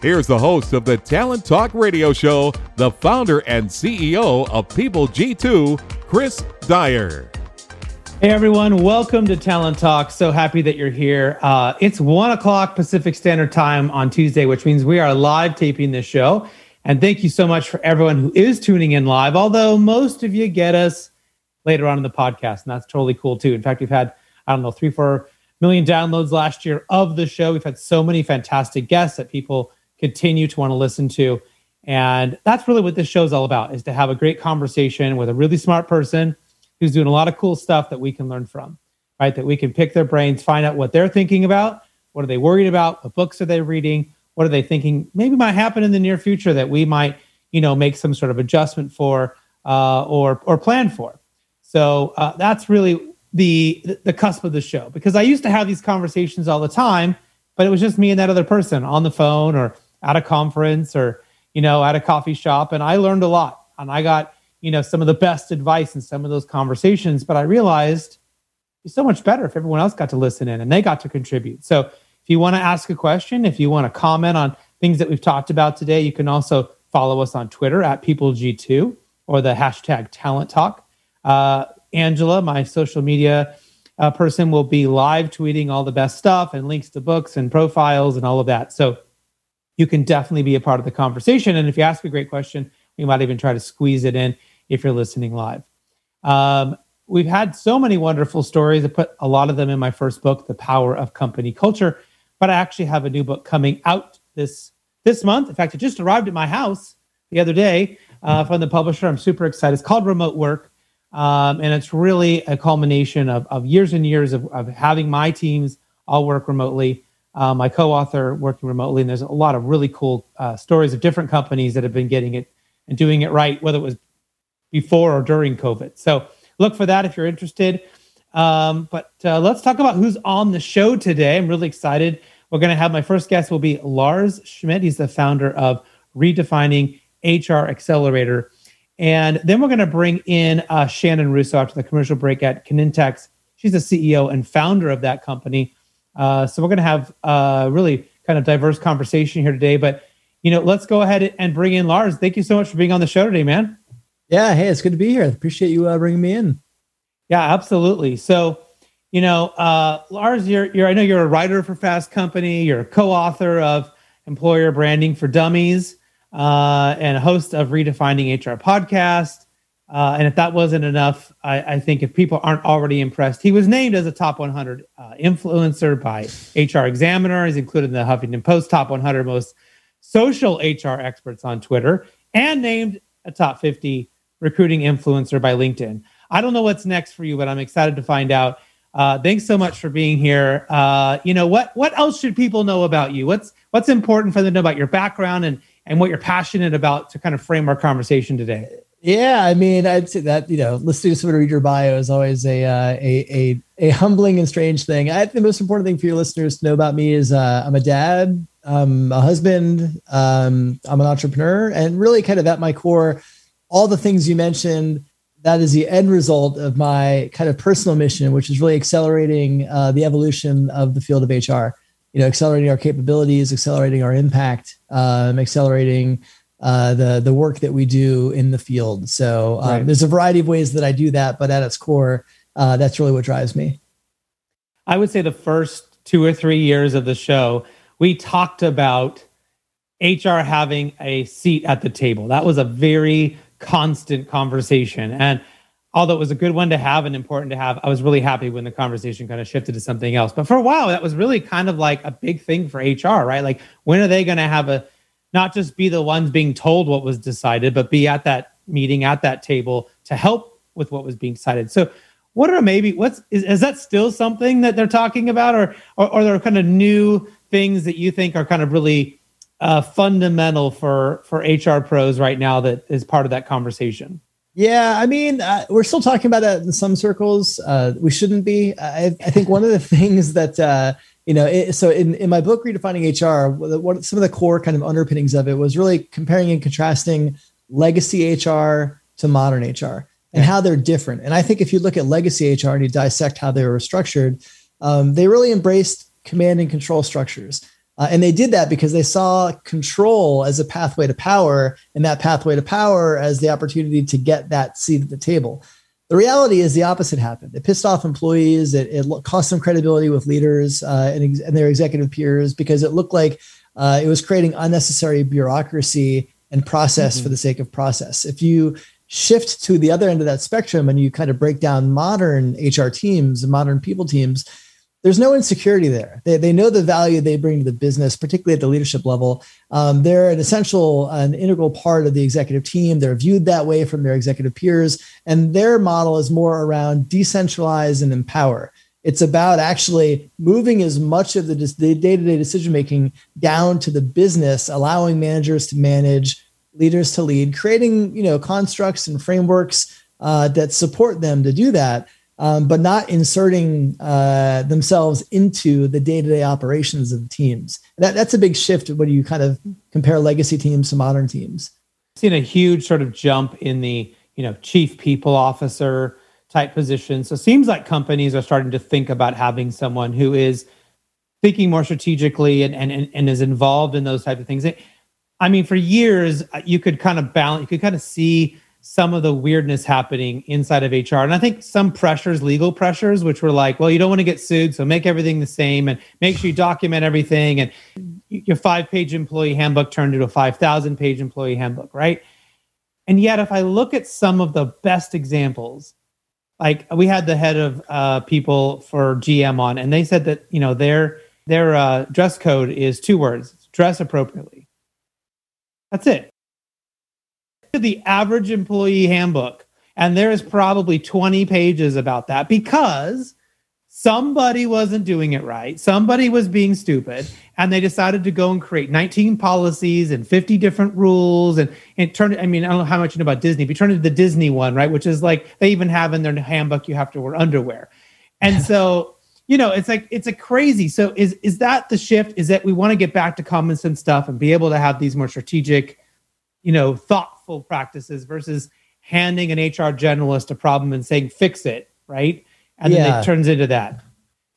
here's the host of the Talent Talk Radio Show, the founder and CEO of People G2, Chris Dyer. Hey everyone, welcome to Talent Talk. So happy that you're here. Uh, it's one o'clock Pacific Standard Time on Tuesday, which means we are live taping this show. And thank you so much for everyone who is tuning in live, although most of you get us later on in the podcast, and that's totally cool too. In fact, we've had, I don't know, three, four million downloads last year of the show. We've had so many fantastic guests that people continue to want to listen to. And that's really what this show is all about, is to have a great conversation with a really smart person who's doing a lot of cool stuff that we can learn from, right? That we can pick their brains, find out what they're thinking about, what are they worried about, what books are they reading, what are they thinking maybe might happen in the near future that we might, you know, make some sort of adjustment for uh, or or plan for. So uh, that's really the the cusp of the show because I used to have these conversations all the time, but it was just me and that other person on the phone or at a conference or you know at a coffee shop, and I learned a lot and I got you know some of the best advice in some of those conversations but i realized it's so much better if everyone else got to listen in and they got to contribute. So if you want to ask a question if you want to comment on things that we've talked about today you can also follow us on twitter at peopleg2 or the hashtag talent talk. Uh, angela my social media uh, person will be live tweeting all the best stuff and links to books and profiles and all of that. So you can definitely be a part of the conversation and if you ask a great question we might even try to squeeze it in if you're listening live. Um, we've had so many wonderful stories. I put a lot of them in my first book, The Power of Company Culture. But I actually have a new book coming out this this month. In fact, it just arrived at my house the other day uh, from the publisher. I'm super excited. It's called Remote Work. Um, and it's really a culmination of, of years and years of, of having my teams all work remotely. Uh, my co-author working remotely, and there's a lot of really cool uh, stories of different companies that have been getting it and doing it right, whether it was before or during COVID. So look for that if you're interested. Um, but uh, let's talk about who's on the show today. I'm really excited. We're going to have my first guest will be Lars Schmidt. He's the founder of Redefining HR Accelerator. And then we're going to bring in uh, Shannon Russo after the commercial break at Kinetix. She's the CEO and founder of that company. Uh, so we're going to have a really kind of diverse conversation here today. But you know, let's go ahead and bring in Lars. Thank you so much for being on the show today, man. Yeah, hey, it's good to be here. Appreciate you uh, bringing me in. Yeah, absolutely. So, you know, uh, Lars, you're, you're I know you're a writer for Fast Company. You're a co-author of Employer Branding for Dummies uh, and a host of Redefining HR podcast. Uh, and if that wasn't enough, I, I, think if people aren't already impressed, he was named as a top 100 uh, influencer by HR Examiner. He's included in the Huffington Post top 100 most social HR experts on Twitter, and named a top 50 recruiting influencer by LinkedIn. I don't know what's next for you, but I'm excited to find out. Uh, thanks so much for being here. Uh, you know what? What else should people know about you? What's what's important for them to know about your background and and what you're passionate about to kind of frame our conversation today? Yeah, I mean, I'd say that you know, listening to someone read your bio is always a uh, a, a a humbling and strange thing. I think the most important thing for your listeners to know about me is uh, I'm a dad, I'm a husband, um, I'm an entrepreneur, and really kind of at my core, all the things you mentioned. That is the end result of my kind of personal mission, which is really accelerating uh, the evolution of the field of HR. You know, accelerating our capabilities, accelerating our impact, um, accelerating uh, the the work that we do in the field. So um, right. there's a variety of ways that I do that, but at its core, uh, that's really what drives me. I would say the first two or three years of the show, we talked about HR having a seat at the table. That was a very constant conversation, and although it was a good one to have and important to have, I was really happy when the conversation kind of shifted to something else. But for a while, that was really kind of like a big thing for HR, right? Like, when are they going to have a not just be the ones being told what was decided, but be at that meeting, at that table to help with what was being decided. So, what are maybe what's is, is that still something that they're talking about, or or, or there are kind of new things that you think are kind of really uh, fundamental for for HR pros right now that is part of that conversation? Yeah, I mean, uh, we're still talking about it in some circles. Uh, we shouldn't be. I, I, think one of the things that uh, you know, it, so in, in my book, Redefining HR, what some of the core kind of underpinnings of it was really comparing and contrasting legacy HR to modern HR and how they're different. And I think if you look at legacy HR and you dissect how they were structured, um, they really embraced command and control structures. Uh, and they did that because they saw control as a pathway to power and that pathway to power as the opportunity to get that seat at the table. The reality is the opposite happened. It pissed off employees. It, it cost them credibility with leaders uh, and, and, their executive peers because it looked like uh, it was creating unnecessary bureaucracy and process mm-hmm. for the sake of process. If you shift to the other end of that spectrum and you kind of break down modern HR teams and modern people teams, there's no insecurity there. They, they know the value they bring to the business, particularly at the leadership level. Um, they're an essential, an integral part of the executive team. They're viewed that way from their executive peers. And their model is more around decentralize and empower. It's about actually moving as much of the day to day decision making down to the business, allowing managers to manage, leaders to lead, creating you know constructs and frameworks uh, that support them to do that um, but not inserting uh, themselves into the day-to-day operations of teams. That, that's a big shift when you kind of compare legacy teams to modern teams. Seen a huge sort of jump in the you know chief people officer type position. So it seems like companies are starting to think about having someone who is thinking more strategically and and, and is involved in those type of things. I mean, for years uh, you could kind of balance, you could kind of see some of the weirdness happening inside of HR. And I think some pressures, legal pressures, which were like, well, you don't want to get sued, so make everything the same and make sure you document everything. And your five page employee handbook turned into a 5,000 page employee handbook, right? And yet, if I look at some of the best examples, like we had the head of uh, people for GM on, and they said that you know their their uh, dress code is two words: dress appropriately. That's it the average employee handbook, and there is probably 20 pages about that because somebody wasn't doing it right. Somebody was being stupid, and they decided to go and create 19 policies and 50 different rules. And it turned, I mean, I don't know how much you know about Disney, but you turn to the Disney one, right? Which is like they even have in their handbook, you have to wear underwear. And so, you know, it's like it's a crazy. So is is that the shift? Is that we want to get back to common sense stuff and be able to have these more strategic, you know, thoughtful practices versus handing an HR generalist a problem and saying fix it, right? And yeah. then it turns into that.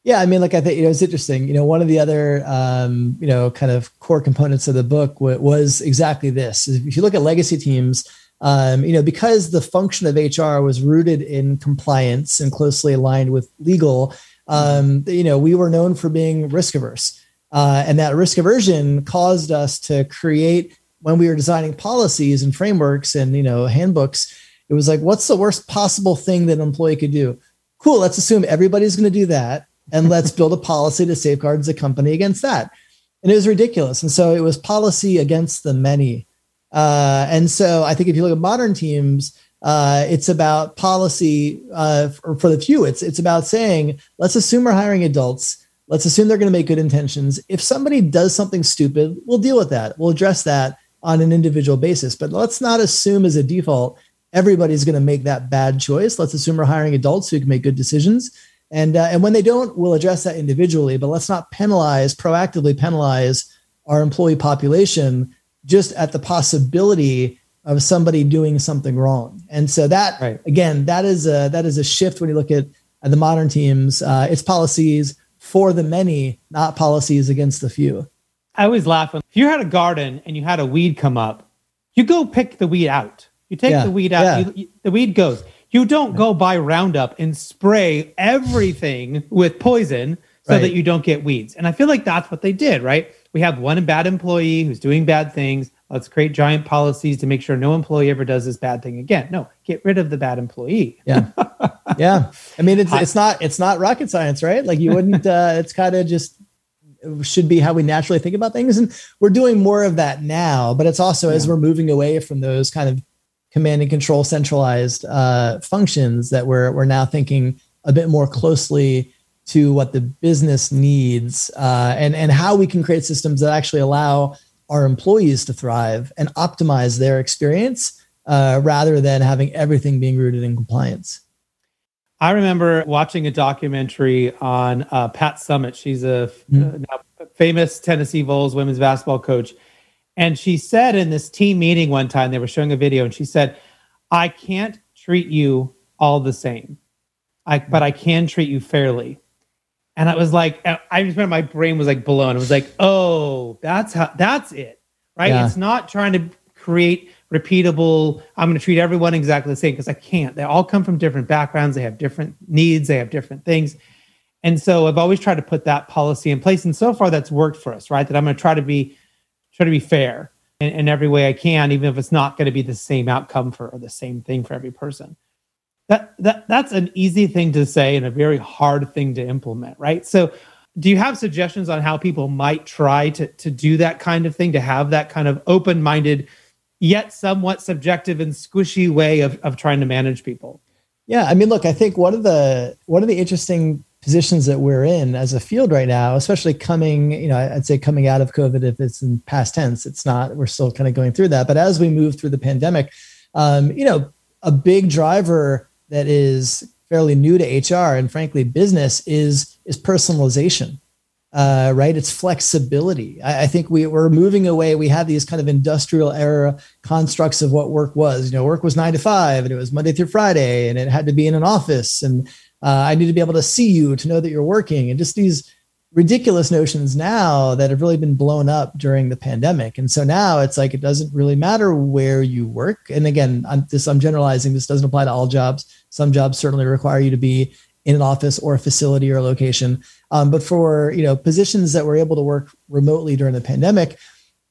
Yeah, I mean, like I think you know, it's interesting. You know, one of the other um, you know kind of core components of the book w- was exactly this. If you look at legacy teams, um, you know, because the function of HR was rooted in compliance and closely aligned with legal, um, you know, we were known for being risk averse, uh, and that risk aversion caused us to create when we were designing policies and frameworks and you know handbooks it was like what's the worst possible thing that an employee could do? Cool let's assume everybody's going to do that and let's build a policy to safeguard the company against that. And it was ridiculous and so it was policy against the many. Uh, and so i think if you look at modern teams uh, it's about policy uh, for, for the few. It's it's about saying let's assume we're hiring adults. Let's assume they're going to make good intentions. If somebody does something stupid we'll deal with that. We'll address that on an individual basis. But let's not assume as a default everybody's going to make that bad choice. Let's assume we're hiring adults who can make good decisions. And, uh, and when they don't, we'll address that individually, but let's not penalize, proactively penalize our employee population just at the possibility of somebody doing something wrong. And so that, right. again, that is a, that is a shift when you look at, at the modern teams. Uh, it's policies for the many, not policies against the few. I always laugh when if you had a garden and you had a weed come up, you go pick the weed out. You take yeah, the weed out, yeah. you, you, the weed goes. You don't go buy Roundup and spray everything with poison so right. that you don't get weeds. And I feel like that's what they did, right? We have one bad employee who's doing bad things. Let's create giant policies to make sure no employee ever does this bad thing again. No, get rid of the bad employee. Yeah. yeah. I mean, it's, it's not, it's not rocket science, right? Like you wouldn't, uh, it's kind of just should be how we naturally think about things. And we're doing more of that now, but it's also yeah. as we're moving away from those kind of command and control centralized uh, functions that we're, we're now thinking a bit more closely to what the business needs uh, and, and how we can create systems that actually allow our employees to thrive and optimize their experience uh, rather than having everything being rooted in compliance. I remember watching a documentary on uh, Pat Summitt. She's a mm. uh, famous Tennessee Vols women's basketball coach. And she said in this team meeting one time, they were showing a video, and she said, I can't treat you all the same, I, but I can treat you fairly. And I was like, I just remember my brain was like blown. It was like, oh, that's how that's it, right? Yeah. It's not trying to create repeatable. I'm going to treat everyone exactly the same because I can't. They all come from different backgrounds. They have different needs. They have different things. And so I've always tried to put that policy in place. And so far that's worked for us, right? That I'm going to try to be try to be fair in, in every way I can, even if it's not going to be the same outcome for or the same thing for every person that that that's an easy thing to say and a very hard thing to implement right so do you have suggestions on how people might try to to do that kind of thing to have that kind of open-minded yet somewhat subjective and squishy way of, of trying to manage people yeah i mean look i think one of the one of the interesting positions that we're in as a field right now especially coming you know i'd say coming out of covid if it's in past tense it's not we're still kind of going through that but as we move through the pandemic um, you know a big driver that is fairly new to HR and frankly business is is personalization. Uh, right? It's flexibility. I, I, think we, we're moving away. We have these kind of industrial era constructs of what work was. You know, work was nine to five and it was Monday through Friday and it had to be in an office. And uh, I need to be able to see you to know that you're working and just these ridiculous notions now that have really been blown up during the pandemic. And so now it's like it doesn't really matter where you work. And again, I'm this I'm generalizing. This doesn't apply to all jobs. Some jobs certainly require you to be in an office or a facility or a location. Um, but for you know positions that were able to work remotely during the pandemic,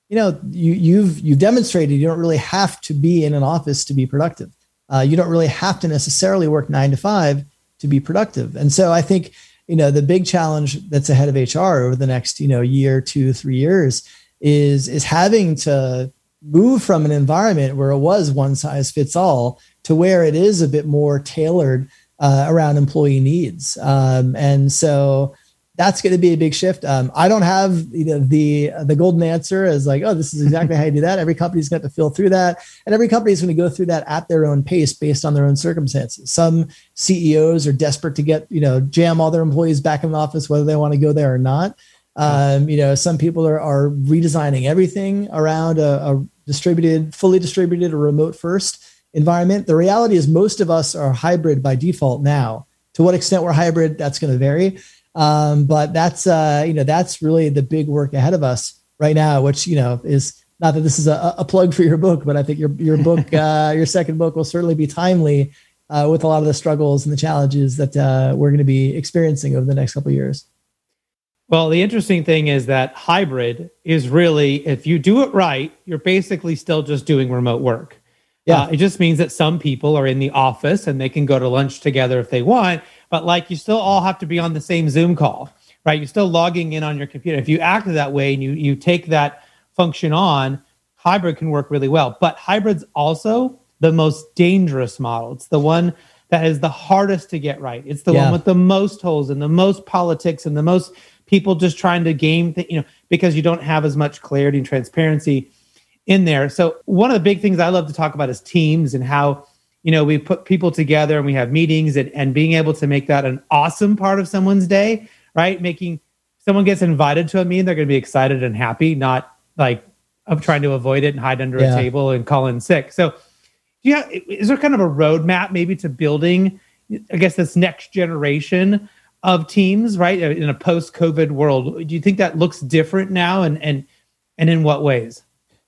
you know you you've you've demonstrated you don't really have to be in an office to be productive. Uh, you don't really have to necessarily work nine to five to be productive. And so I think you know the big challenge that's ahead of hr over the next you know year two three years is is having to move from an environment where it was one size fits all to where it is a bit more tailored uh, around employee needs um, and so that's going to be a big shift. Um, I don't have you know, the the golden answer as like, oh, this is exactly how you do that. Every company's going to feel through that, and every company is going to go through that at their own pace based on their own circumstances. Some CEOs are desperate to get you know jam all their employees back in the office, whether they want to go there or not. Um, you know, some people are, are redesigning everything around a, a distributed, fully distributed, or remote first environment. The reality is, most of us are hybrid by default now. To what extent we're hybrid, that's going to vary. Um, but that's uh, you know that's really the big work ahead of us right now, which you know is not that this is a, a plug for your book, but I think your your book, uh, your second book, will certainly be timely uh, with a lot of the struggles and the challenges that uh, we're going to be experiencing over the next couple years. Well, the interesting thing is that hybrid is really, if you do it right, you're basically still just doing remote work. Yeah. Uh, it just means that some people are in the office and they can go to lunch together if they want, but like you still all have to be on the same Zoom call, right? You're still logging in on your computer. If you act that way and you you take that function on, hybrid can work really well. But hybrid's also the most dangerous model. It's the one that is the hardest to get right. It's the yeah. one with the most holes and the most politics and the most people just trying to game, th- you know, because you don't have as much clarity and transparency in there. So one of the big things I love to talk about is teams and how you know we put people together and we have meetings and, and being able to make that an awesome part of someone's day right? Making someone gets invited to a meeting they're going to be excited and happy not like of trying to avoid it and hide under yeah. a table and call in sick. So yeah is there kind of a roadmap maybe to building i guess this next generation of teams right in a post-covid world? Do you think that looks different now and and and in what ways?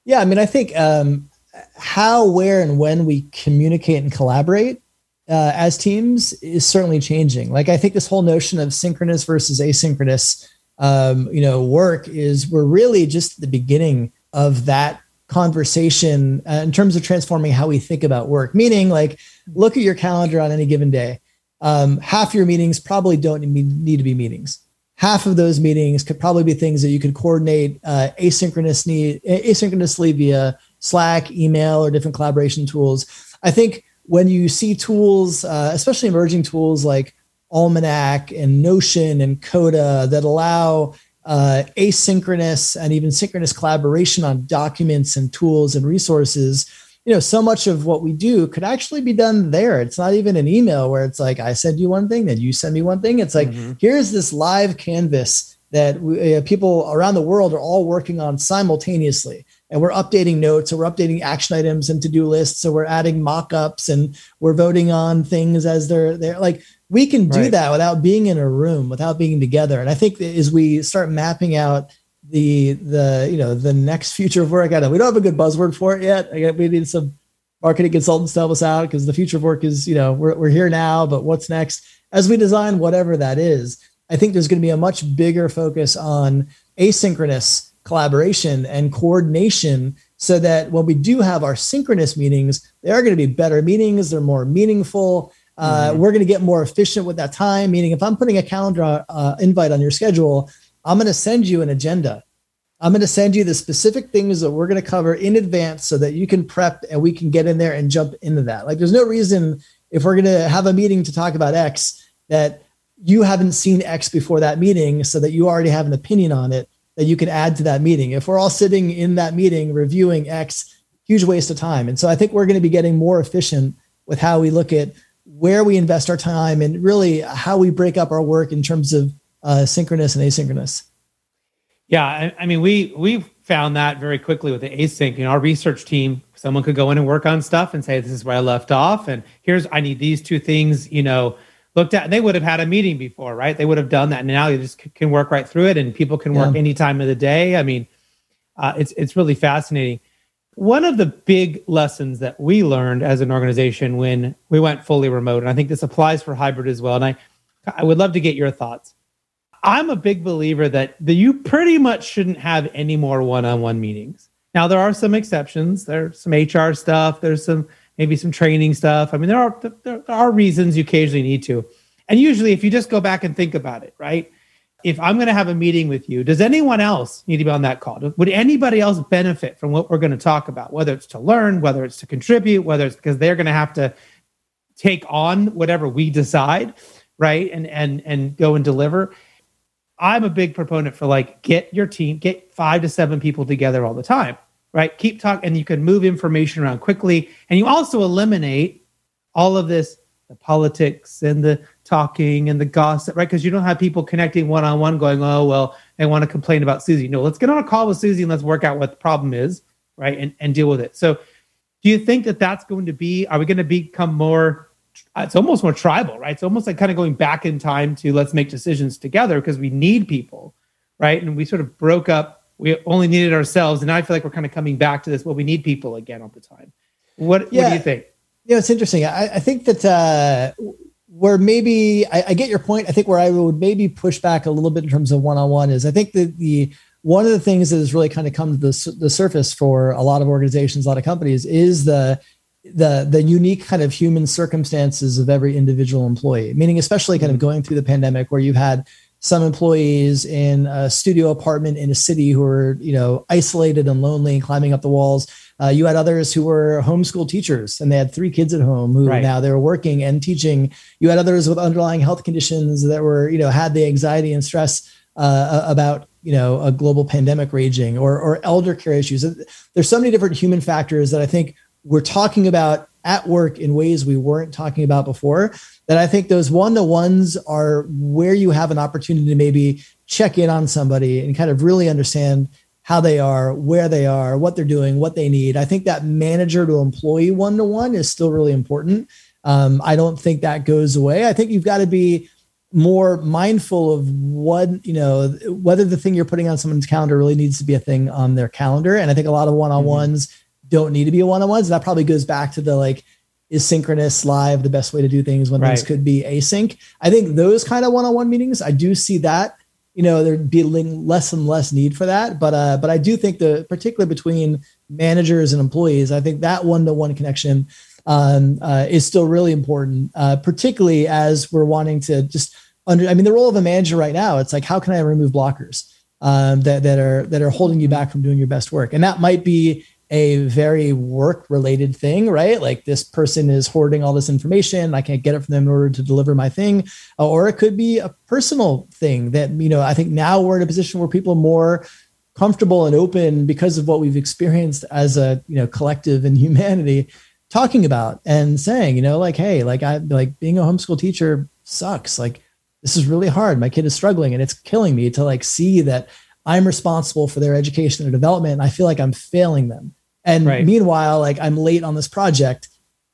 Yeah i mean i think um how, where, and when we communicate and collaborate uh, as teams is certainly changing. Like I think this whole notion of synchronous versus asynchronous, um, you know, work is we're really just at the beginning of that conversation uh, in terms of transforming how we think about work. Meaning, like, look at your calendar on any given day. Um, half your meetings probably don't need to be meetings. Half of those meetings could probably be things that you could coordinate uh, asynchronously via Slack, email, or different collaboration tools. I think when you see tools, uh, especially emerging tools like Almanac and Notion and Coda that allow uh, asynchronous and even synchronous collaboration on documents and tools and resources you know so much of what we do could actually be done there it's not even an email where it's like i send you one thing then you send me one thing it's like mm-hmm. here's this live canvas that we, uh, people around the world are all working on simultaneously. And we're updating notes or we're updating action items and to-do lists so we're adding mock-ups and we're voting on things as they're they're like we can do right. that without being in a room without being together. And i think as we start mapping out the the you know the next future of work i know we don't have a good buzzword for it yet. I, we need some marketing consultants to help us out because the future of work is you know we're, we're here now but what's next? As we design whatever that is i think there's going to be a much bigger focus on asynchronous collaboration and coordination so that when we do have our synchronous meetings they are going to be better meetings they're more meaningful uh, mm-hmm. We're going to get more efficient with that time. Meaning, if I'm putting a calendar uh, invite on your schedule, I'm going to send you an agenda. I'm going to send you the specific things that we're going to cover in advance so that you can prep and we can get in there and jump into that. Like, there's no reason if we're going to have a meeting to talk about X that you haven't seen X before that meeting so that you already have an opinion on it that you can add to that meeting. If we're all sitting in that meeting reviewing X, huge waste of time. And so I think we're going to be getting more efficient with how we look at where we invest our time and really how we break up our work in terms of uh, synchronous and asynchronous. Yeah, I, I, mean, we we found that very quickly with the async. You know, our research team, someone could go in and work on stuff and say, "This is where I left off," and here's I need these two things. You know, looked at. And they would have had a meeting before, right? They would have done that, and now you just can work right through it, and people can work yeah. any time of the day. I mean, uh, it's it's really fascinating. One of the big lessons that we learned as an organization when we went fully remote, and I think this applies for hybrid as well, and I, I would love to get your thoughts. I'm a big believer that, that you pretty much shouldn't have any more one-on-one meetings. Now there are some exceptions. There's some HR stuff. There's some maybe some training stuff. I mean, there are there, are reasons you occasionally need to, and usually if you just go back and think about it, right? if I'm going to have a meeting with you, does anyone else need to be on that call? Would anybody else benefit from what we're going to talk about? Whether it's to learn, whether it's to contribute, whether it's because they're going to have to take on whatever we decide, right? And and and go and deliver. I'm a big proponent for like get your team, get five to seven people together all the time, right? Keep talking, and you can move information around quickly, and you also eliminate all of this the politics and the talking and the gossip, right? Because you don't have people connecting one on one going, oh, well, I want to complain about Susie. No, let's get on a call with Susie and let's work out what the problem is, right? And, and deal with it. So, do you think that that's going to be, are we going to become more, it's almost more tribal, right? It's almost like kind of going back in time to let's make decisions together because we need people, right? And we sort of broke up, we only needed ourselves. And I feel like we're kind of coming back to this, well, we need people again all the time. What, yeah. what do you think? Yeah, it's interesting. I, I think that uh, where maybe I, I, get your point. I think where I would maybe push back a little bit in terms of one on one is I think that the one of the things that has really kind of come to the, the surface for a lot of organizations, a lot of companies, is the the the unique kind of human circumstances of every individual employee. Meaning, especially kind of mm-hmm. going through the pandemic, where you've had some employees in a studio apartment in a city who are you know isolated and lonely and climbing up the walls. Uh, you had others who were homeschool teachers and they had three kids at home who right. now they were working and teaching. You had others with underlying health conditions that were you know had the anxiety and stress uh, about you know a global pandemic raging or or elder care issues. There's so many different human factors that i think we're talking about at work in ways we weren't talking about before that I think those one to ones are where you have an opportunity to maybe check in on somebody and kind of really understand how they are, where they are, what they're doing, what they need. I think that manager to employee one to one is still really important. Um, I don't think that goes away. I think you've got to be more mindful of what you know whether the thing you're putting on someone's calendar really needs to be a thing on their calendar and i think a lot of one-on-ones mm-hmm. don't need to be one-on-ones that probably goes back to the like is synchronous live the best way to do things when right. things could be async. I think those kind of one-on-one meetings, I do see that. You know, there'd be less and less need for that. But uh, but I do think the particularly between managers and employees. I think that one to one connection um, uh, is still really important, uh, particularly as we're wanting to just under. I mean, the role of a manager right now, it's like how can I remove blockers um, that that are that are holding you back from doing your best work, and that might be a very work related thing, right? Like this person is hoarding all this information. I can't get it from them in order to deliver my thing. Uh, or it could be a personal thing that, you know, I think now we're in a position where people are more comfortable and open because of what we've experienced as a, you know, collective in humanity talking about and saying, you know, like, hey, like I like being a homeschool teacher sucks. Like this is really hard. My kid is struggling and it's killing me to like see that I'm responsible for their education and development. And I feel like I'm failing them and right. meanwhile, like I'm late on this project.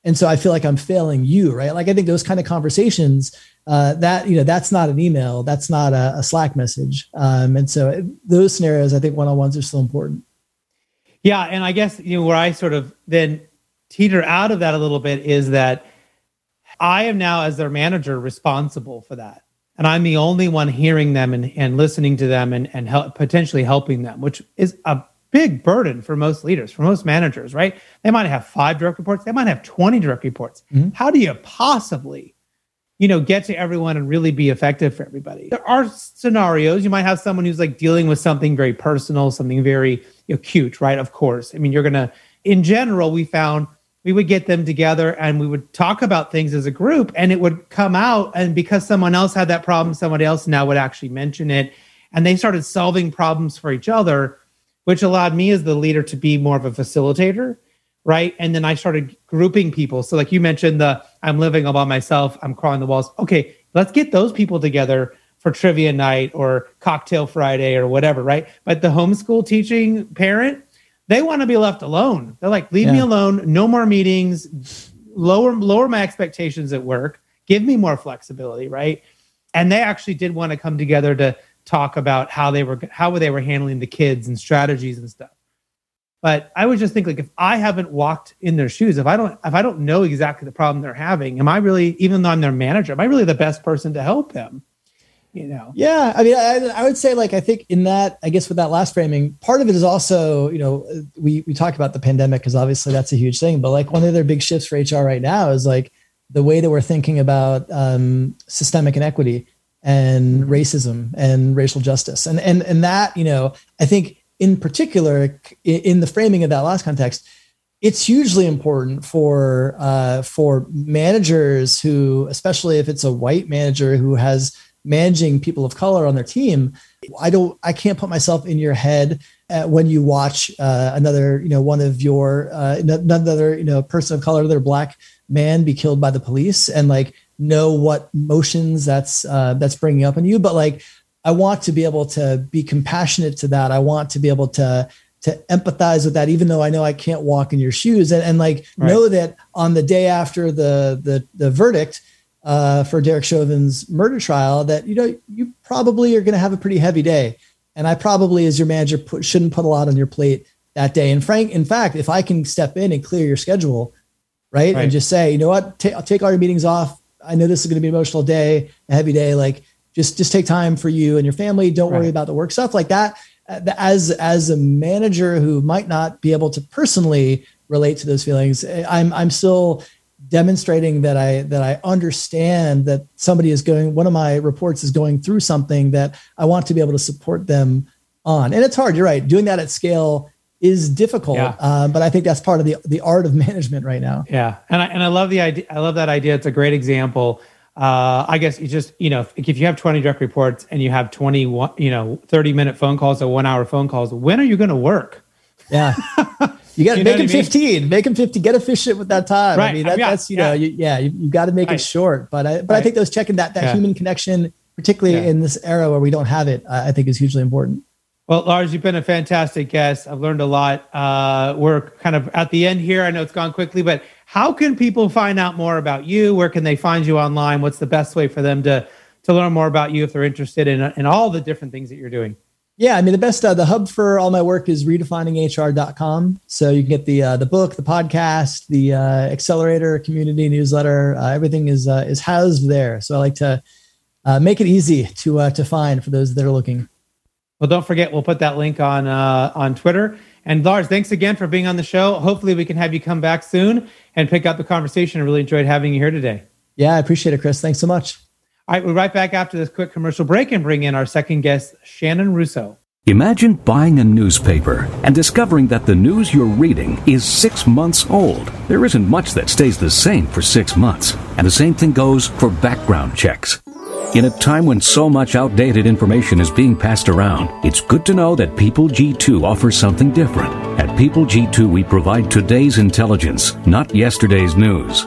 And so I feel like I'm failing you, right? Like I think those kind of conversations, uh, that, you know, that's not an email, that's not a, a Slack message. Um, and so those scenarios, I think one-on-ones are still important. Yeah. And I guess, you know, where I sort of then teeter out of that a little bit is that I am now, as their manager, responsible for that. And I'm the only one hearing them and, and listening to them and, and help, potentially helping them, which is a big burden for most leaders, for most managers, right? They might have five direct reports, they might have 20 direct reports. Mm-hmm. How do you possibly, you know, get to everyone and really be effective for everybody? There are scenarios you might have someone who's like dealing with something very personal, something very acute, right? Of course. I mean, you're going to, in general, we found we would get them together and we would talk about things as a group and it would come out. And because someone else had that problem, somebody else now would actually mention it. And they started solving problems for each other which allowed me as the leader to be more of a facilitator right? And then i started grouping people. So like you mentioned the i'm living all by myself i'm crawling the walls. Okay let's get those people together for trivia night or cocktail friday or whatever right? But the homeschool teaching parent they want to be left alone. They're like leave yeah. me alone no more meetings lower lower my expectations at work give me more flexibility right? And they actually did want to come together to talk about how they were how they were handling the kids and strategies and stuff. But I would just think like if I haven't walked in their shoes, if I don't if I don't know exactly the problem they're having, am I really even though I'm their manager, am I really the best person to help them? You know. Yeah, I mean, I, I would say like I think in that I guess with that last framing, part of it is also you know we we talk about the pandemic because obviously that's a huge thing, but like one of their big shifts for HR right now is like the way that we're thinking about um, systemic inequity and racism and racial justice. And and and that, you know, I think in particular in the framing of that last context, it's hugely important for uh, for managers who, especially if it's a white manager who has managing people of color on their team. I don't, I can't put myself in your head uh, when you watch uh, another, you know, one of your uh, another, you know, person of color, another black man be killed by the police, and like know what motions that's uh, that's bringing up in you but like i want to be able to be compassionate to that. I want to be able to to empathize with that even though i know i can't walk in your shoes. And, and like right. know that on the day after the the, the verdict uh, for derek chauvin's murder trial that you know you probably are going to have a pretty heavy day. And i probably as your manager put, shouldn't put a lot on your plate that day. And frank in fact if i can step in and clear your schedule right, right. and just say you know what? I'll take all your meetings off I know this is going to be an emotional day, a heavy day. Like just just take time for you and your family. Don't right. worry about the work stuff like that. Uh, as as a manager who might not be able to personally relate to those feelings, eh, I'm I'm still demonstrating that I that I understand that somebody is going. One of my reports is going through something that I want to be able to support them on. And it's hard. You're right. Doing that at scale is difficult. Yeah. Uh, but I think that's part of the the art of management right now. Yeah, and I and I love the idea. I love that idea. It's a great example. Uh, I guess you just you know if, if you have 20 direct reports and you have 20 you know 30 minute phone calls or one hour phone calls, when are you going to work? Yeah. You got to make them 15, make them 50, get efficient with that time. Right. I mean, that, I mean yeah, that's, you know, you, yeah, you, you got to make right. it short, but I, but right. I think those checking that, that yeah. human connection, particularly yeah. in this era where we don't have it, I think is hugely important. Well, Lars, you've been a fantastic guest. I've learned a lot. Uh, we're kind of at the end here. I know it's gone quickly, but how can people find out more about you? Where can they find you online? What's the best way for them to to learn more about you if they're interested in in all the different things that you're doing? Yeah, I mean the best uh, the hub for all my work is redefininghr.com. So you can get the uh, the book, the podcast, the uh, accelerator community newsletter. Uh, everything is uh, is housed there. So I like to uh, make it easy to to find for those that are looking. Well, don't forget, we'll put that link on uh, on Twitter. And Lars, thanks again for being on the show. Hopefully, we can have you come back soon and pick up the conversation. I really enjoyed having you here today. Yeah, I appreciate it, Chris. Thanks so much. All right, we'll right back after this quick commercial break and bring in our second guest, Shannon Russo. Imagine buying a newspaper and discovering that the news you're reading is six months old. There isn't much that stays the same for six months. And the same thing goes for background checks. In a time when so much outdated information is being passed around, it's good to know that People G2 offers something different. At People G2, we provide today's intelligence, not yesterday's news.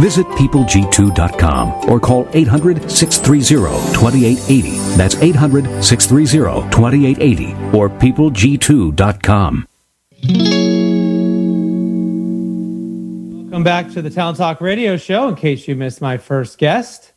Visit peopleg2.com or call 800 630 2880. That's 800 630 2880 or peopleg2.com. Welcome back to the Talent Talk Radio Show. In case you missed my first guest,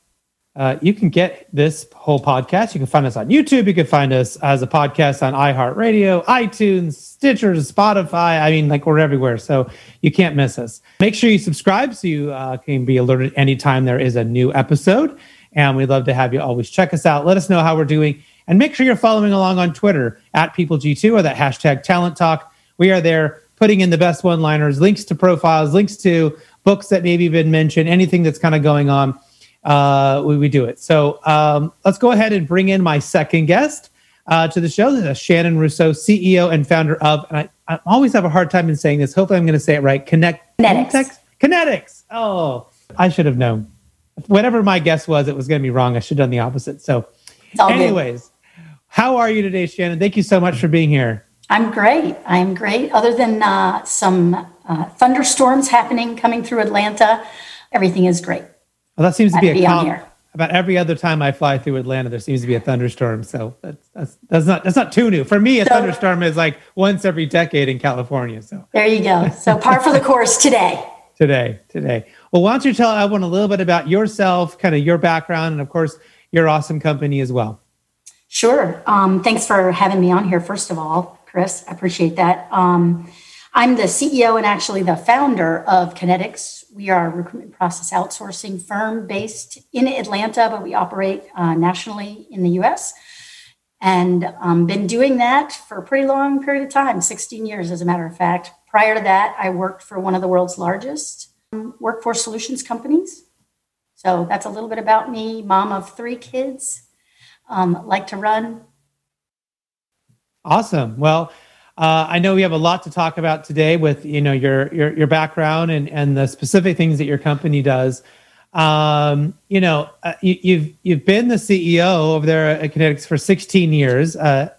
uh, you can get this whole podcast. You can find us on YouTube. You can find us as a podcast on iHeartRadio, iTunes, Stitcher, Spotify. I mean, like we're everywhere. So you can't miss us. Make sure you subscribe so you uh, can be alerted anytime there is a new episode. And we'd love to have you always check us out. Let us know how we're doing. And make sure you're following along on Twitter at PeopleG2 or that hashtag Talent Talk. We are there putting in the best one liners, links to profiles, links to books that maybe been mentioned, anything that's kind of going on uh, we, we do it. So um, let's go ahead and bring in my second guest uh, to the show. This is Shannon Russo, CEO and founder of, and I, I always have a hard time in saying this. Hopefully, I'm going to say it right. Connect Kinetix. Kinetix. Oh, I should have known. Whatever my guess was, it was going to be wrong. I should have done the opposite. So, anyways, good. how are you today, Shannon? Thank you so much for being here. I'm great. I'm great. Other than uh, some uh, thunderstorms happening coming through Atlanta, everything is great. Well, that seems to be a com- about every other time I fly through Atlanta, there seems to be a thunderstorm. So that's that's, that's not that's not too new for me. A so, thunderstorm is like once every decade in California. So there you go. So par for the course today. today, today. Well, why don't you tell everyone a little bit about yourself, kind of your background, and of course your awesome company as well. Sure. Um, thanks for having me on here. First of all, Chris, I appreciate that. Um, I'm the CEO and actually the founder of Kinetix. We are a recruitment process outsourcing firm based in Atlanta, but we operate uh, nationally in the US. And um, been doing that for a pretty long period of time 16 years, as a matter of fact. Prior to that, I worked for one of the world's largest um, workforce solutions companies. So that's a little bit about me, mom of three kids, um, like to run. Awesome. Well, uh, I know we have a lot to talk about today with you know your your, your background and and the specific things that your company does. Um, you know, uh, you, have you've, you've been the CEO over there at Kinetix for 16 years. Uh,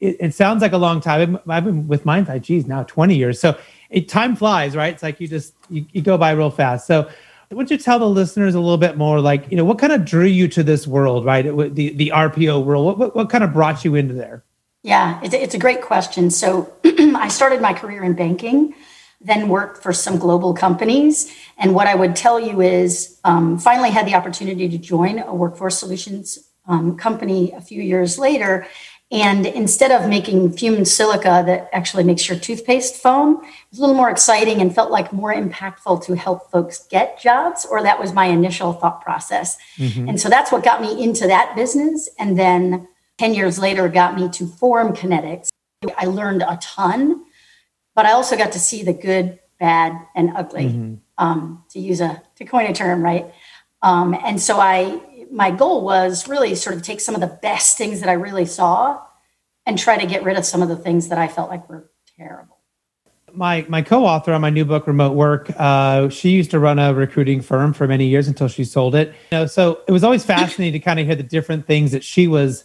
it, it, sounds like a long time. I've been with Mindfight, geez, now 20 years. So it, time flies, right? It's like you just you, you go by real fast. So would you tell the listeners a little bit more, like you know, what kind of drew you to this world, right? The the RPO world. What, what what kind of brought you into there? Yeah, it's, it's a great question. So I started my career in banking, then worked for some global companies. And what I would tell you is um, finally had the opportunity to join a workforce solutions um, company a few years later. And instead of making fumed silica that actually makes your toothpaste foam, it was a little more exciting and felt like more impactful to help folks get jobs, or that was my initial thought process. Mm-hmm. And so that's what got me into that business. And then 10 years later got me to form Kinetix. I learned a ton, but I also got to see the good, bad, and ugly, mm-hmm. um, to use a, to coin a term, right? Um, and so I, my goal was really sort of take some of the best things that I really saw and try to get rid of some of the things that I felt like were terrible. My my co-author on my new book, Remote Work, uh, she used to run a recruiting firm for many years until she sold it. You know, so it was always fascinating to kind of hear the different things that she was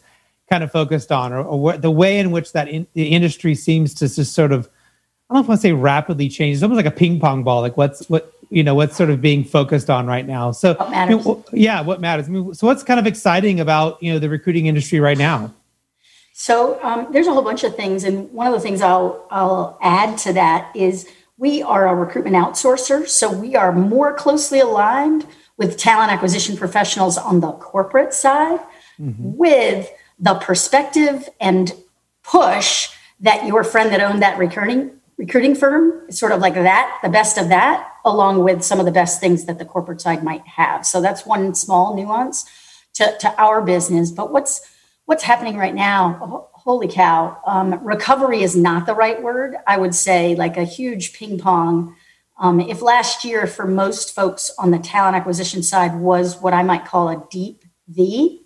kind of focused on, or, or the way in which that in, the industry seems to just sort of, I don't know if I want to say rapidly change. It's almost like a ping pong ball. Like what's what you know what's sort of being focused on right now. So what matters? You know, yeah, what matters. I mean, so what's kind of exciting about you know the recruiting industry right now? So um, there's a whole bunch of things, and one of the things I'll I'll add to that is we are a recruitment outsourcer, so we are more closely aligned with talent acquisition professionals on the corporate side mm-hmm. with the perspective and push that your friend that owned that recruiting recruiting firm is sort of like that, the best of that, along with some of the best things that the corporate side might have. So that's one small nuance to, to our business. But what's what's happening right now? Holy cow! Um, recovery is not the right word. I would say like a huge ping pong. Um, if last year for most folks on the talent acquisition side was what I might call a deep V,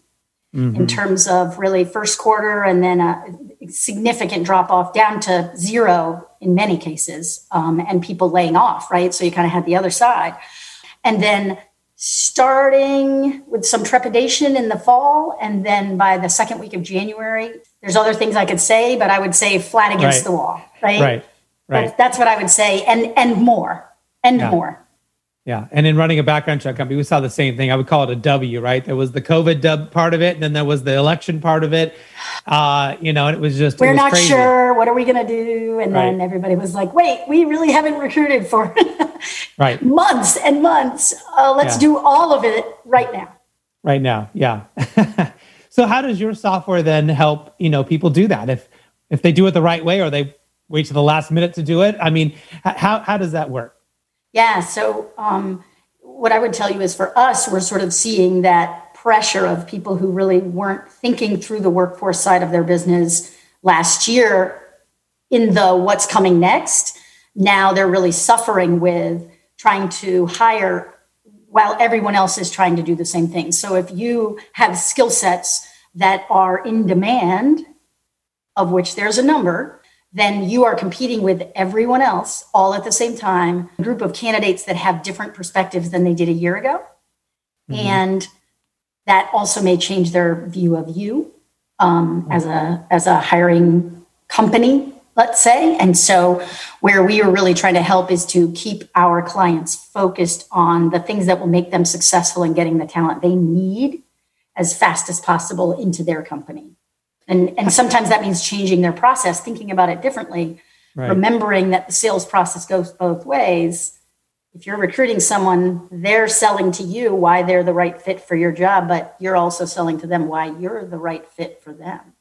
mm-hmm. in terms of really first quarter and then a significant drop off down to zero in many cases, um, and people laying off, right? So you kind of had the other side. And then starting with some trepidation in the fall, and then by the second week of January, there's other things I could say, but I would say flat against right. the wall, right? Right. Right. That's, that's, what I would say, and and more, and yeah. more. Yeah, and in running a background check company, we saw the same thing. I would call it a W, right? There was the COVID dub part of it, and then there was the election part of it. Uh, you know, and it was just we're was not crazy. sure what are we going to do, and right. then everybody was like, "Wait, we really haven't recruited for right months and months. Uh, let's yeah. do all of it right now." Right now, yeah. so, how does your software then help you know people do that if if they do it the right way or they wait to the last minute to do it? I mean, how how does that work? Yeah. So, um, what I would tell you is for us, we're sort of seeing that pressure of people who really weren't thinking through the workforce side of their business last year in the what's coming next. Now they're really suffering with trying to hire while everyone else is trying to do the same thing. So, if you have skill sets that are in demand, of which there's a number, then you are competing with everyone else all at the same time, a group of candidates that have different perspectives than they did a year ago. Mm-hmm. And that also may change their view of you um, mm-hmm. as a as a hiring company, let's say. And so where we are really trying to help is to keep our clients focused on the things that will make them successful in getting the talent they need as fast as possible into their company and and sometimes that means changing their process thinking about it differently right. remembering that the sales process goes both ways. If you're recruiting someone they're selling to you why they're the right fit for your job but you're also selling to them why you're the right fit for them.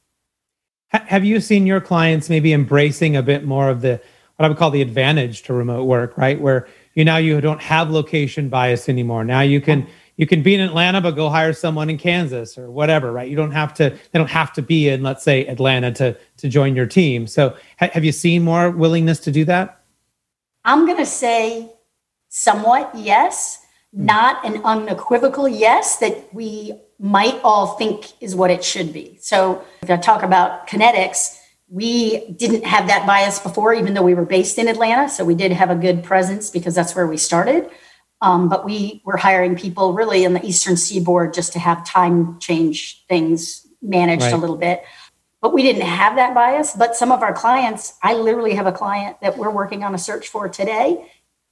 Have you seen your clients maybe embracing a bit more of the what i would call the advantage to remote work right? Where you now you don't have location bias anymore. Now you can you can be in Atlanta, but go hire someone in Kansas or whatever, right? You don't have to, they don't have to be in, let's say, Atlanta to, to join your team. So ha- have you seen more willingness to do that? I'm going to say somewhat yes, mm. not an unequivocal yes that we might all think is what it should be. So if I talk about Kinetix, we didn't have that bias before, even though we were based in Atlanta. So we did have a good presence because that's where we started. Um, but we were hiring people really in the Eastern Seaboard just to have time change things managed right. a little bit. But we didn't have that bias. But some of our clients, I literally have a client that we're working on a search for today.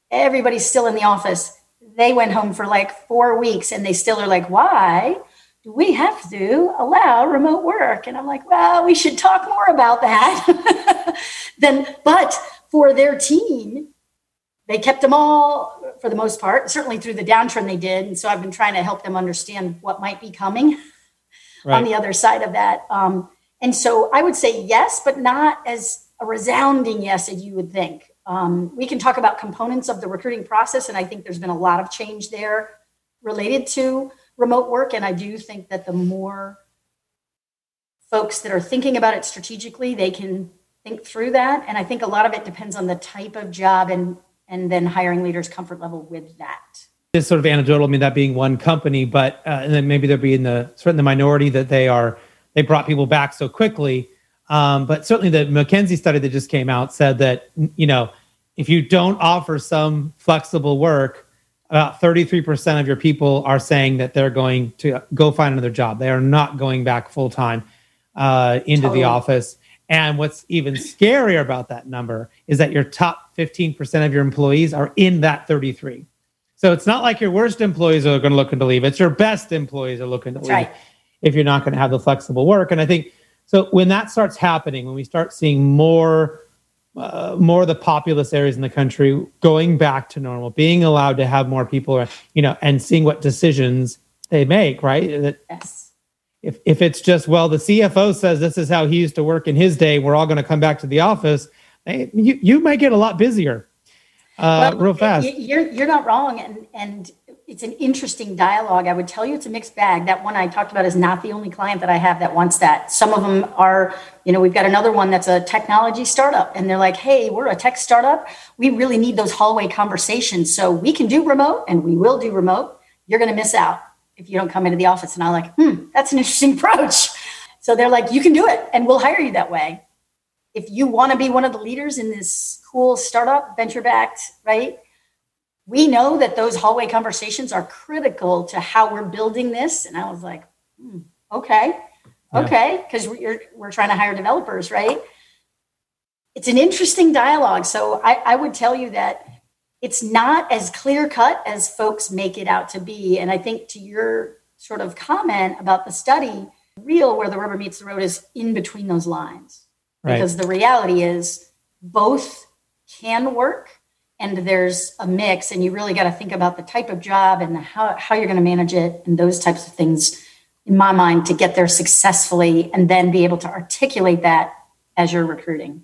Everybody's still in the office. They went home for like four weeks and they still are like, why do we have to allow remote work? And I'm like, well, we should talk more about that. then, but for their team, they kept them all for the most part. Certainly through the downturn, they did. And so I've been trying to help them understand what might be coming right. on the other side of that. Um, and so I would say yes, but not as a resounding yes as you would think. Um, we can talk about components of the recruiting process, and I think there's been a lot of change there related to remote work. And I do think that the more folks that are thinking about it strategically, they can think through that. And I think a lot of it depends on the type of job and and then hiring leaders' comfort level with that. It's sort of anecdotal, I mean, that being one company, but uh, and then maybe they'll be in the certainly the minority that they are they brought people back so quickly. Um, but certainly the McKinsey study that just came out said that you know if you don't offer some flexible work, about 33% of your people are saying that they're going to go find another job. They are not going back full time uh, into totally. the office. And what's even scarier about that number is that your top 15% of your employees are in that 33. So it's not like your worst employees are going to look to leave. It's your best employees are looking to That's leave right. if you're not going to have the flexible work. And I think so when that starts happening, when we start seeing more uh, more of the populous areas in the country going back to normal, being allowed to have more people, you know, and seeing what decisions they make, right? That yes. If, if it's just, well, the CFO says this is how he used to work in his day, we're all going to come back to the office, you, you might get a lot busier uh, well, real fast. You're, you're not wrong. And, and it's an interesting dialogue. I would tell you it's a mixed bag. That one I talked about is not the only client that I have that wants that. Some of them are, you know, we've got another one that's a technology startup and they're like, hey, we're a tech startup. We really need those hallway conversations. So we can do remote and we will do remote. You're going to miss out if you don't come into the office. And I'm like, hmm, that's an interesting approach. So they're like, you can do it and we'll hire you that way. If you want to be one of the leaders in this cool startup, venture backed, right? we know that those hallway conversations are critical to how we're building this. And I was like, hmm, okay, okay, because we're, we're trying to hire developers, right? It's an interesting dialogue. So I, I would tell you that it's not as clear cut as folks make it out to be. And I think to your sort of comment about the study, real where the rubber meets the road is in between those lines. Right. Because the reality is both can work and there's a mix and you really got to think about the type of job and how, how you're going to manage it and those types of things in my mind to get there successfully and then be able to articulate that as you're recruiting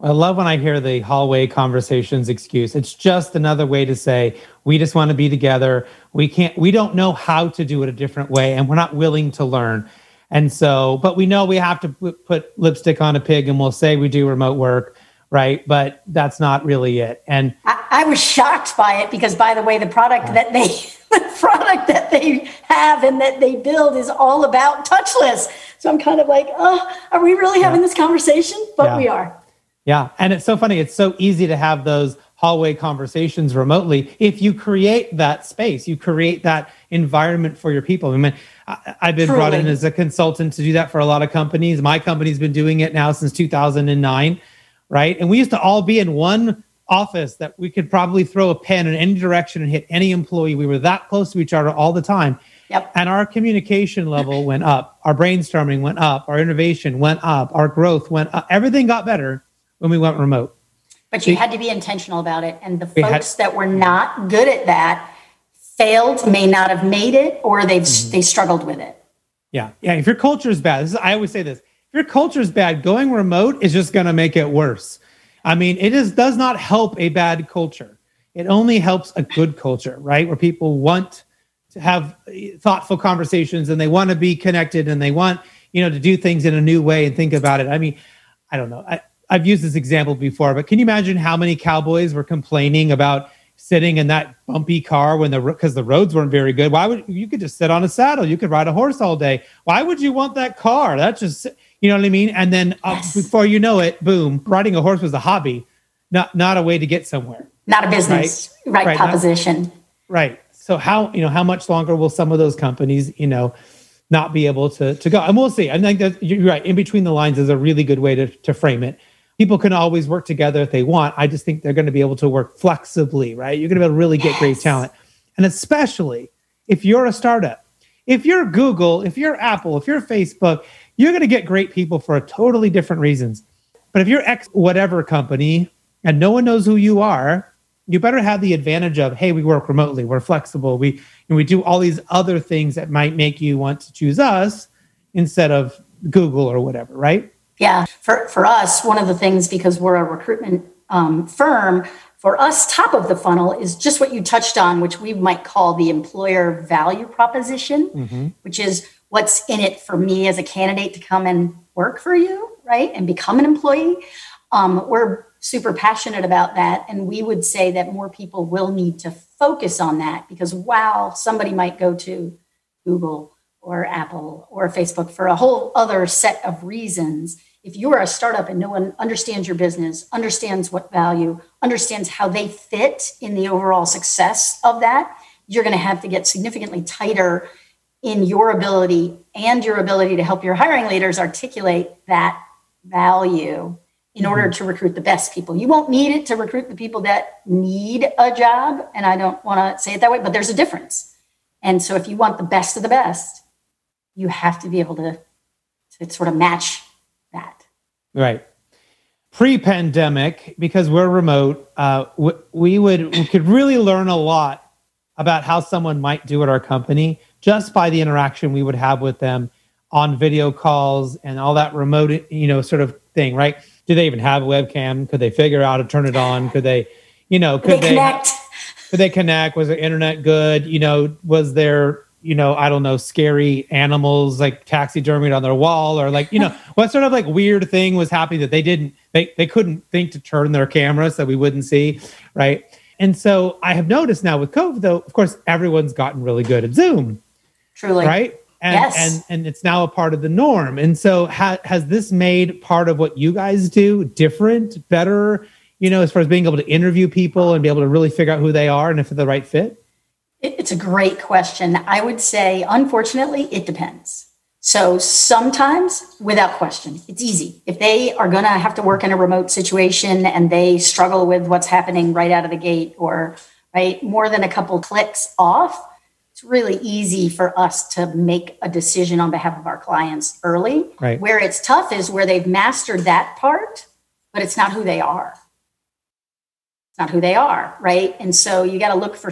I love when I hear the hallway conversations excuse. It's just another way to say we just want to be together. We can't we don't know how to do it a different way and we're not willing to learn. And so, but we know we have to put, put lipstick on a pig and we'll say we do remote work right? But that's not really it. And I, I, was shocked by it because, by the way, the product that they the product that they have and that they build is all about touchless. So I'm kind of like, oh, are we really having yeah. this conversation? But yeah. we are. Yeah, and it's so funny. It's so easy to have those hallway conversations remotely if you create that space you create that environment for your people i mean I, have been Truly. brought in as a consultant to do that for a lot of companies my company's been doing it now since 2009 right? And we used to all be in one office that we could probably throw a pen in any direction and hit any employee. We were that close to each other all the time. Yep. And our communication level went up, our brainstorming went up, our innovation went up, our growth went up. Everything got better when we went remote. But you had to be intentional about it. And the folks had, that were not good at that failed, may not have made it, or they've mm-hmm. they struggled with it. Yeah. Yeah. If your culture is bad, is, I always say this if your culture is bad, going remote is just going to make it worse. I mean, it is does not help a bad culture. It only helps a good culture, right? Where people want to have thoughtful conversations and they want to be connected and they want, you know, to do things in a new way and think about it. I mean, I don't know. I, I've used this example before, but can you imagine how many cowboys were complaining about sitting in that bumpy car when the because the roads weren't very good? Why would you could just sit on a saddle? You could ride a horse all day. Why would you want that car? That's just you know what I mean? And then uh, yes. before you know it, boom, riding a horse was a hobby, not not a way to get somewhere. Not a business, right? right, right proposition. Not, right. So how you know how much longer will some of those companies you know not be able to to go? And we'll see. I think that you're right. In between the lines is a really good way to to frame it. People can always work together if they want. I just think they're going to be able to work flexibly, right? You're going to be able to really get yes. great talent, and especially if you're a startup. If you're Google, if you're Apple, if you're Facebook, you're going to get great people for totally different reasons. But if you're X whatever company and no one knows who you are, you better have the advantage of, hey, we work remotely, we're flexible, we and we do all these other things that might make you want to choose us instead of Google or whatever, right? Yeah. For for us, one of the things because we're a recruitment um, firm, for us, top of the funnel is just what you touched on, which we might call the employer value proposition, mm-hmm. which is what's in it for me as a candidate to come and work for you, right? And become an employee. Um, we're super passionate about that. And we would say that more people will need to focus on that because while somebody might go to Google or Apple or Facebook for a whole other set of reasons, if you are a startup and no one understands your business, understands what value, understands how they fit in the overall success of that, you're going to have to get significantly tighter in your ability and your ability to help your hiring leaders articulate that value in order mm-hmm. to recruit the best people. You won't need it to recruit the people that need a job. And I don't want to say it that way, but there's a difference. And so if you want the best of the best, you have to be able to, to sort of match that. Right. pre-pandemic because we're remote uh, we would we could really learn a lot about how someone might do at our company just by the interaction we would have with them on video calls and all that remote you know sort of thing right? Do they even have a webcam? Could they figure out how to turn it on? Could they you know could they, they connect. could they connect? Was their internet good? You know was there you know, I don't know, scary animals like taxidermied on their wall or like, you know, what sort of like weird thing was happening that they didn't, they, they couldn't think to turn their camera so we wouldn't see. Right. And so I have noticed now with COVID though, of course, everyone's gotten really good at Zoom. Truly. Right. And, yes. and and it's now a part of the norm. And so ha- has this made part of what you guys do different, better, you know, as far as being able to interview people and be able to really figure out who they are and if they're the right fit? It's a great question. I would say, unfortunately, it depends. So sometimes, without question, it's easy. If they are going to have to work in a remote situation and they struggle with what's happening right out of the gate or right more than a couple clicks off, it's really easy for us to make a decision on behalf of our clients early. Right. Where it's tough is where they've mastered that part, but it's not who they are. It's not who they are, right? And so you got to look for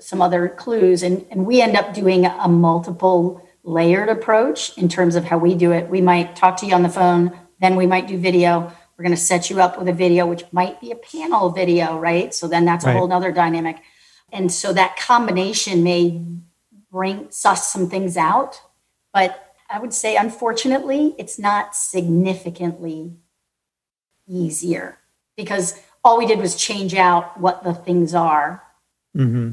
some other clues. And, and we end up doing a multiple layered approach in terms of how we do it. We might talk to you on the phone, then we might do video. We're going to set you up with a video, which might be a panel video, right? So then that's a right. whole other dynamic. And so that combination may bring suss some things out. But I would say, unfortunately, it's not significantly easier because all we did was change out what the things are. Mm-hmm.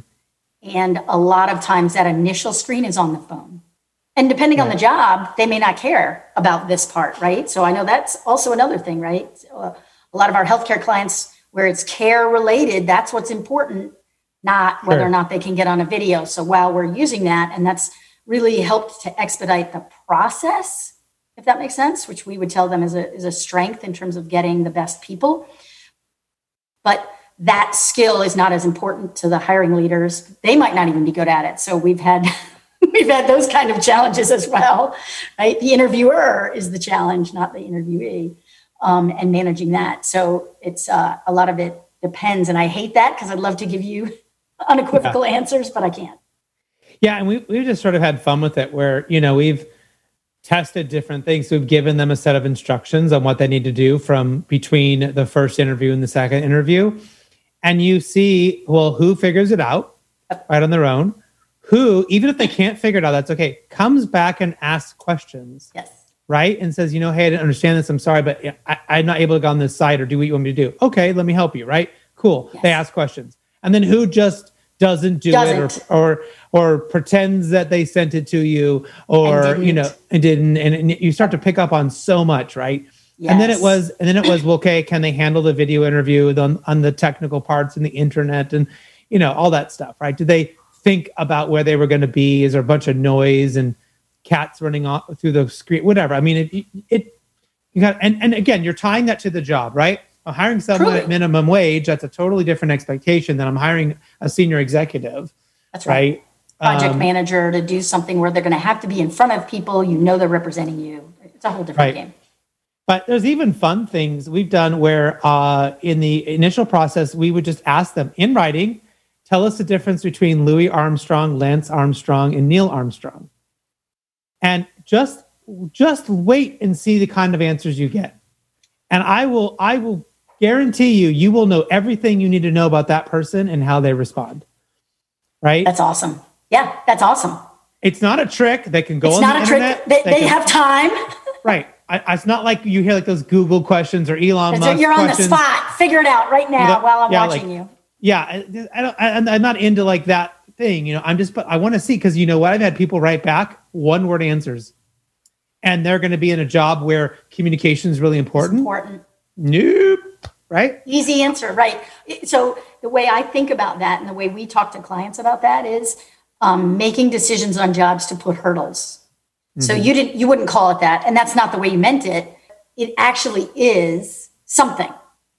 And a lot of times that initial screen is on the phone. And depending on the job, they may not care about this part, right? So I know that's also another thing, right? So, uh, a lot of our healthcare clients, where it's care related, that's what's important, not whether sure. or not they can get on a video. So while we're using that, and that's really helped to expedite the process, if that makes sense, which we would tell them is a, is a strength in terms of getting the best people. But that skill is not as important to the hiring leaders. They might not even be good at it. So we've had we've had those kind of challenges as well. Right, the interviewer is the challenge, not the interviewee, um, and managing that. So it's uh, a lot of it depends, and I hate that because I'd love to give you unequivocal yeah. answers, but I can't. Yeah, and we we've just sort of had fun with it, where you know we've tested different things. We've given them a set of instructions on what they need to do from between the first interview and the second interview and you see, well, who figures it out right on their own? Who, even if they can't figure it out, that's okay, comes back and asks questions. Yes. Right. And says, you know, hey, I didn't understand this. I'm sorry, but I, am not able to go on this site or do what you want me to do. Okay, let me help you. Right. Cool. Yes. They ask questions. And then who just doesn't do doesn't. it or, or or pretends that they sent it to you or you know and didn't and, and you start to pick up on so much right Yes. And then it was, and then it was, well, okay, can they handle the video interview on, on the technical parts and the internet and, you know, all that stuff, right? Did they think about where they were going to be? Is there a bunch of noise and cats running off through the screen? Whatever. I mean, it, it, you got, and, and again, you're tying that to the job, right? I'm hiring someone Truly. at minimum wage. That's a totally different expectation than I'm hiring a senior executive. That's right. right? Project um, manager to do something where they're going to have to be in front of people. You know, they're representing you. It's a whole different right. game. But there's even fun things we've done where uh, in the initial process, we would just ask them in writing, tell us the difference between Louis Armstrong, Lance Armstrong, and Neil Armstrong. And just just wait and see the kind of answers you get. And I will I will guarantee you you will know everything you need to know about that person and how they respond. Right? That's awesome. Yeah, that's awesome. It's not a trick. They can go it's on not the a internet. trick. They, they, they have time. right. I, it's not like you hear like those Google questions or Elon Musk. You're on questions. the spot. Figure it out right now while I'm yeah, watching like, you. Yeah, I, don't. I, I'm not into like that thing. You know, I'm just. But I want to see because you know what? I've had people write back one word answers, and they're going to be in a job where communication is really important. It's important. Nope. Right. Easy answer. Right. So the way I think about that, and the way we talk to clients about that, is um, making decisions on jobs to put hurdles so mm-hmm. you didn't you wouldn't call it that, and that's not the way you meant it. It actually is something,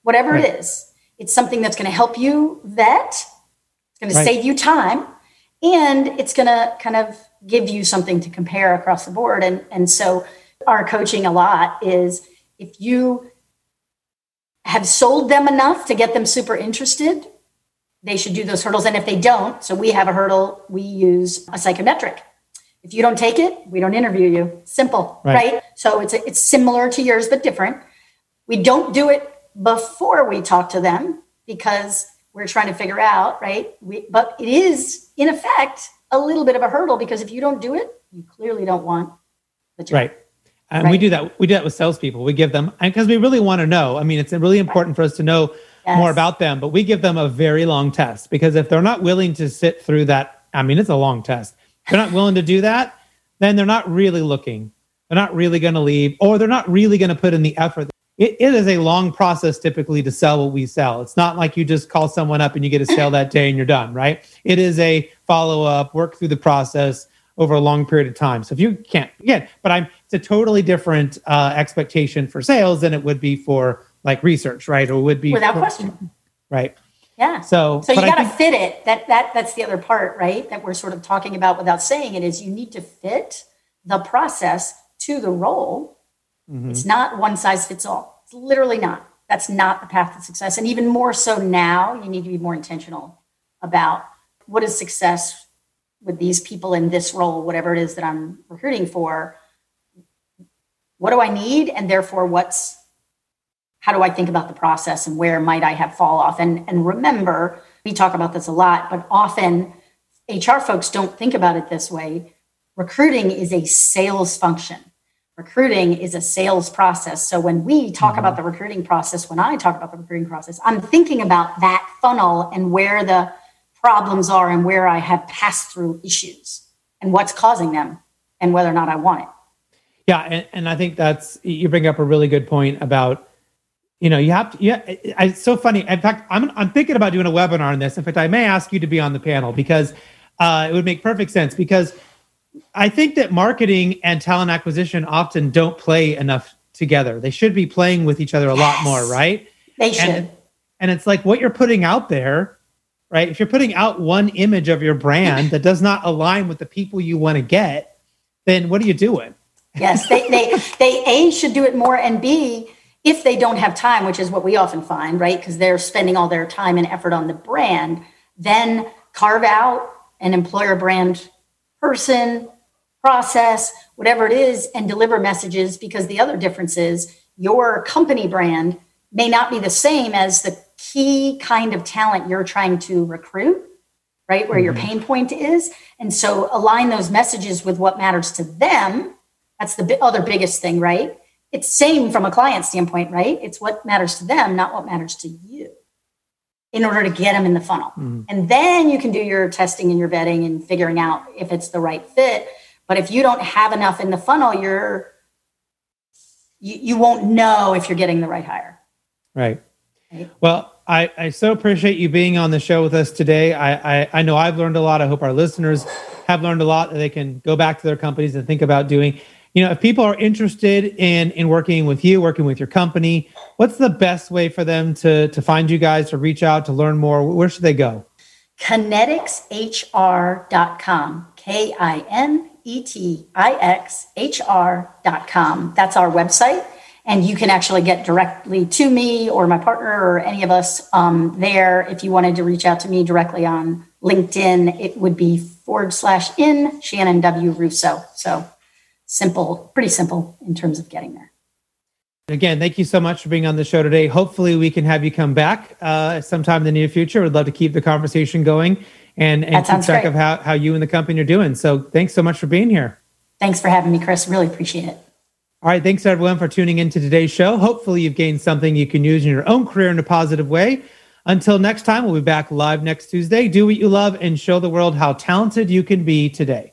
whatever right. it is. It's something that's going to help you vet. It's going right. to save you time, and it's going to kind of give you something to compare across the board. And and so our coaching a lot is if you have sold them enough to get them super interested, they should do those hurdles. And if they don't, so we have a hurdle, we use a psychometric. If you don't take it, we don't interview you. Simple, right? right? So it's a, it's similar to yours but different. We don't do it before we talk to them because we're trying to figure out, right? We, but it is in effect a little bit of a hurdle because if you don't do it, you clearly don't want the job. Right. And right. we do that. We do that with salespeople. We give them because we really want to know. I mean, it's really important right. for us to know yes. more about them. But we give them a very long test because if they're not willing to sit through that, I mean, it's a long test. They're not willing to do that, then they're not really looking. They're not really going to leave, or they're not really going to put in the effort. It, it is a long process typically to sell what we sell. It's not like you just call someone up and you get a sale that day and you're done, right? It is a follow up, work through the process over a long period of time. So if you can't, again, but I'm it's a totally different uh, expectation for sales than it would be for like research, right? Or would be without for, question, right? Yeah. So so you got to fit it. That that that's the other part, right? That we're sort of talking about without saying it is you need to fit the process to the role. Mm-hmm. It's not one size fits all. It's literally not. That's not the path to success. And even more so now, you need to be more intentional about what is success with these people in this role, whatever it is that I'm recruiting for. What do I need? And therefore, what's how do I think about the process and where might I have fall off? And and remember, we talk about this a lot, but often HR folks don't think about it this way. Recruiting is a sales function. Recruiting is a sales process. So when we talk mm-hmm. about the recruiting process, when I talk about the recruiting process, I'm thinking about that funnel and where the problems are and where I have passed through issues and what's causing them and whether or not I want it. Yeah, and, and I think that's you bring up a really good point about you know you have to yeah it's so funny in fact i'm i'm thinking about doing a webinar on this in fact i may ask you to be on the panel because uh, it would make perfect sense because i think that marketing and talent acquisition often don't play enough together they should be playing with each other a yes. lot more right they should and, and it's like what you're putting out there right? If you're putting out one image of your brand that does not align with the people you want to get, then what are you doing? yes, they, they, they A, should do it more, and B, if they don't have time, which is what we often find, right? Because they're spending all their time and effort on the brand, then carve out an employer brand person, process, whatever it is, and deliver messages because the other difference is your company brand may not be the same as the key kind of talent you're trying to recruit, right? Where mm-hmm. your pain point is. And so align those messages with what matters to them. That's the other biggest thing, right? It's same from a client standpoint, right? It's what matters to them, not what matters to you in order to get them in the funnel. Mm-hmm. And then you can do your testing and your vetting and figuring out if it's the right fit. But if you don't have enough in the funnel, you're you, you won't know if you're getting the right hire. Right. right. Well, I, I so appreciate you being on the show with us today. I, I, I know I've learned a lot. I hope our listeners have learned a lot that they can go back to their companies and think about doing. You know, if people are interested in in working with you, working with your company, what's the best way for them to to find you guys, to reach out, to learn more? Where should they go? KinetixHR.com. K I N E T I X H R.com. That's our website and you can actually get directly to me or my partner or any of us um, there. If you wanted to reach out to me directly on LinkedIn, it would be forward slash in Shannon W. Russo. So simple, pretty simple in terms of getting there. Again, thank you so much for being on the show today. Hopefully, we can have you come back uh, sometime in the near future. We'd love to keep the conversation going and, and keep track great. of how, how you and the company are doing. So, thanks so much for being here. Thanks for having me, Chris. Really appreciate it. All right. Thanks everyone for tuning in to today's show. Hopefully, you've gained something you can use in your own career in a positive way. Until next time, we'll be back live next Tuesday. Do what you love and show the world how talented you can be today.